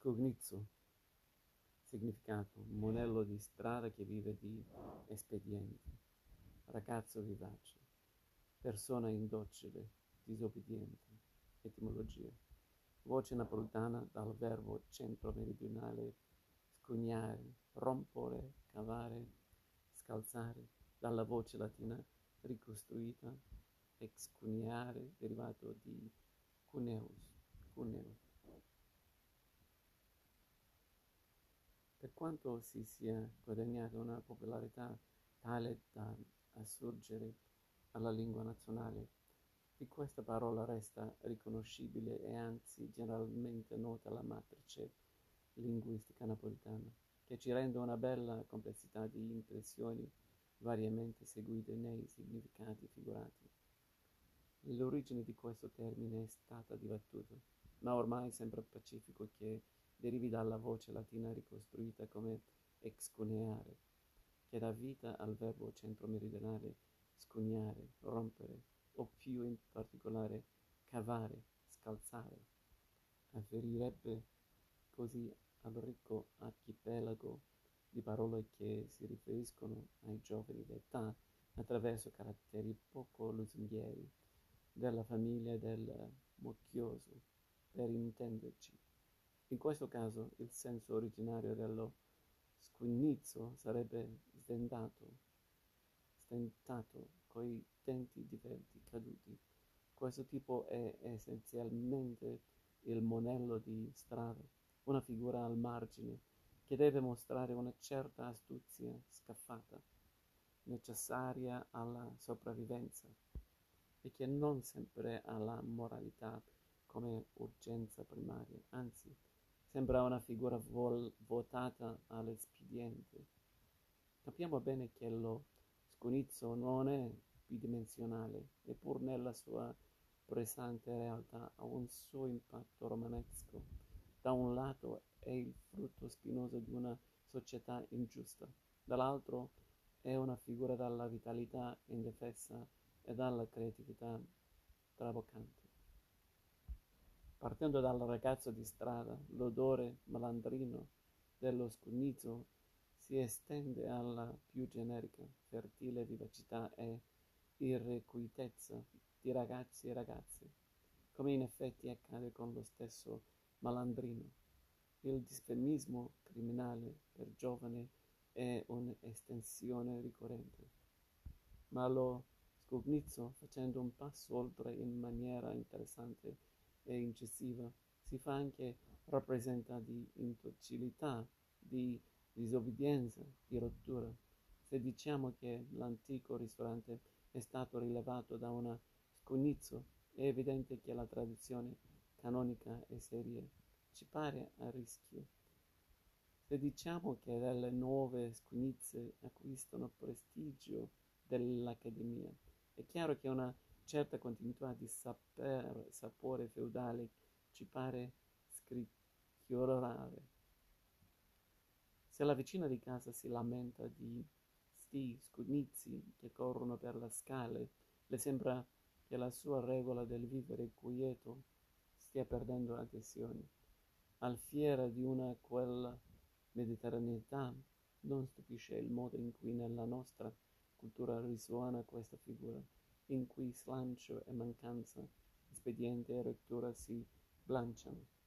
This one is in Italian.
Scugnizzo, significato, monello di strada che vive di espedienti, ragazzo vivace, persona indocile, disobbediente, etimologia, voce napoletana dal verbo centro-meridionale scugnare, rompere, cavare, scalzare, dalla voce latina ricostruita excuniare, derivato di cuneus, cuneo. Per quanto si sia guadagnata una popolarità tale da assurgere alla lingua nazionale, di questa parola resta riconoscibile e anzi generalmente nota la matrice linguistica napoletana, che ci rende una bella complessità di impressioni variamente seguite nei significati figurati. L'origine di questo termine è stata dibattuta, ma ormai sembra pacifico che derivi dalla voce latina ricostruita come excuneare, che dà vita al verbo centro-meridionale scugnare, rompere, o più in particolare cavare, scalzare. Afferirebbe così al ricco archipelago di parole che si riferiscono ai giovani d'età attraverso caratteri poco lusinghieri della famiglia del mucchioso, per intenderci. In questo caso il senso originario dello scugnizzo sarebbe stentato, stentato coi denti diverti caduti. Questo tipo è essenzialmente il monello di strada, una figura al margine che deve mostrare una certa astuzia scaffata, necessaria alla sopravvivenza e che non sempre ha la moralità come urgenza primaria, anzi Sembra una figura vol- votata all'espediente. Capiamo bene che lo sconizzo non è bidimensionale, eppur nella sua pressante realtà ha un suo impatto romanesco. Da un lato è il frutto spinoso di una società ingiusta, dall'altro è una figura dalla vitalità indefessa e dalla creatività traboccante. Partendo dal ragazzo di strada, l'odore malandrino dello scugnizzo si estende alla più generica, fertile vivacità e irrequietezza di ragazzi e ragazze, come in effetti accade con lo stesso malandrino. Il disfemismo criminale per giovane è un'estensione ricorrente, ma lo scugnizzo, facendo un passo oltre in maniera interessante, e incisiva, si fa anche rappresenta di indocilità, di disobbedienza, di rottura. Se diciamo che l'antico ristorante è stato rilevato da una scugnizzo, è evidente che la tradizione canonica è seria. Ci pare a rischio. Se diciamo che delle nuove scugnizze acquistano prestigio dell'Accademia, è chiaro che una certa continuità di saper, sapore feudale ci pare scricchiolare. Se la vicina di casa si lamenta di sti scugnizi che corrono per le scale, le sembra che la sua regola del vivere quieto stia perdendo adesione. Al fiera di una quella mediterraneità non stupisce il modo in cui nella nostra cultura risuona questa figura in cui slancio e mancanza, spediente e rettura si blanciano.